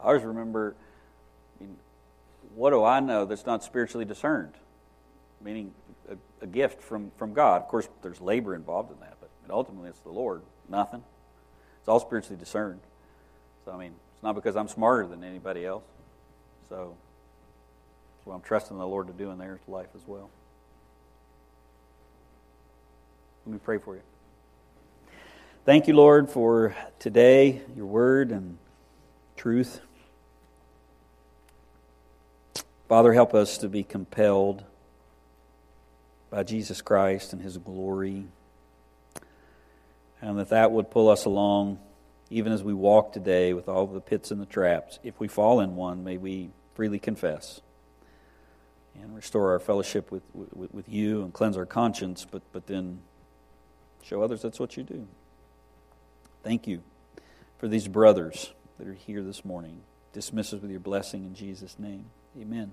I always remember, I mean, what do I know that's not spiritually discerned? Meaning a, a, gift from, from God. Of course, there's labor involved in that, but ultimately it's the Lord. Nothing. It's all spiritually discerned. So, I mean, it's not because I'm smarter than anybody else. So, that's what I'm trusting the Lord to do in their life as well. Let me pray for you. Thank you, Lord, for today, your word, and truth. Father, help us to be compelled by Jesus Christ and his glory. and that that would pull us along even as we walk today with all the pits and the traps. If we fall in one, may we freely confess and restore our fellowship with, with, with you and cleanse our conscience, but, but then show others that's what you do. Thank you for these brothers that are here this morning. Dismiss us with your blessing in Jesus' name. Amen.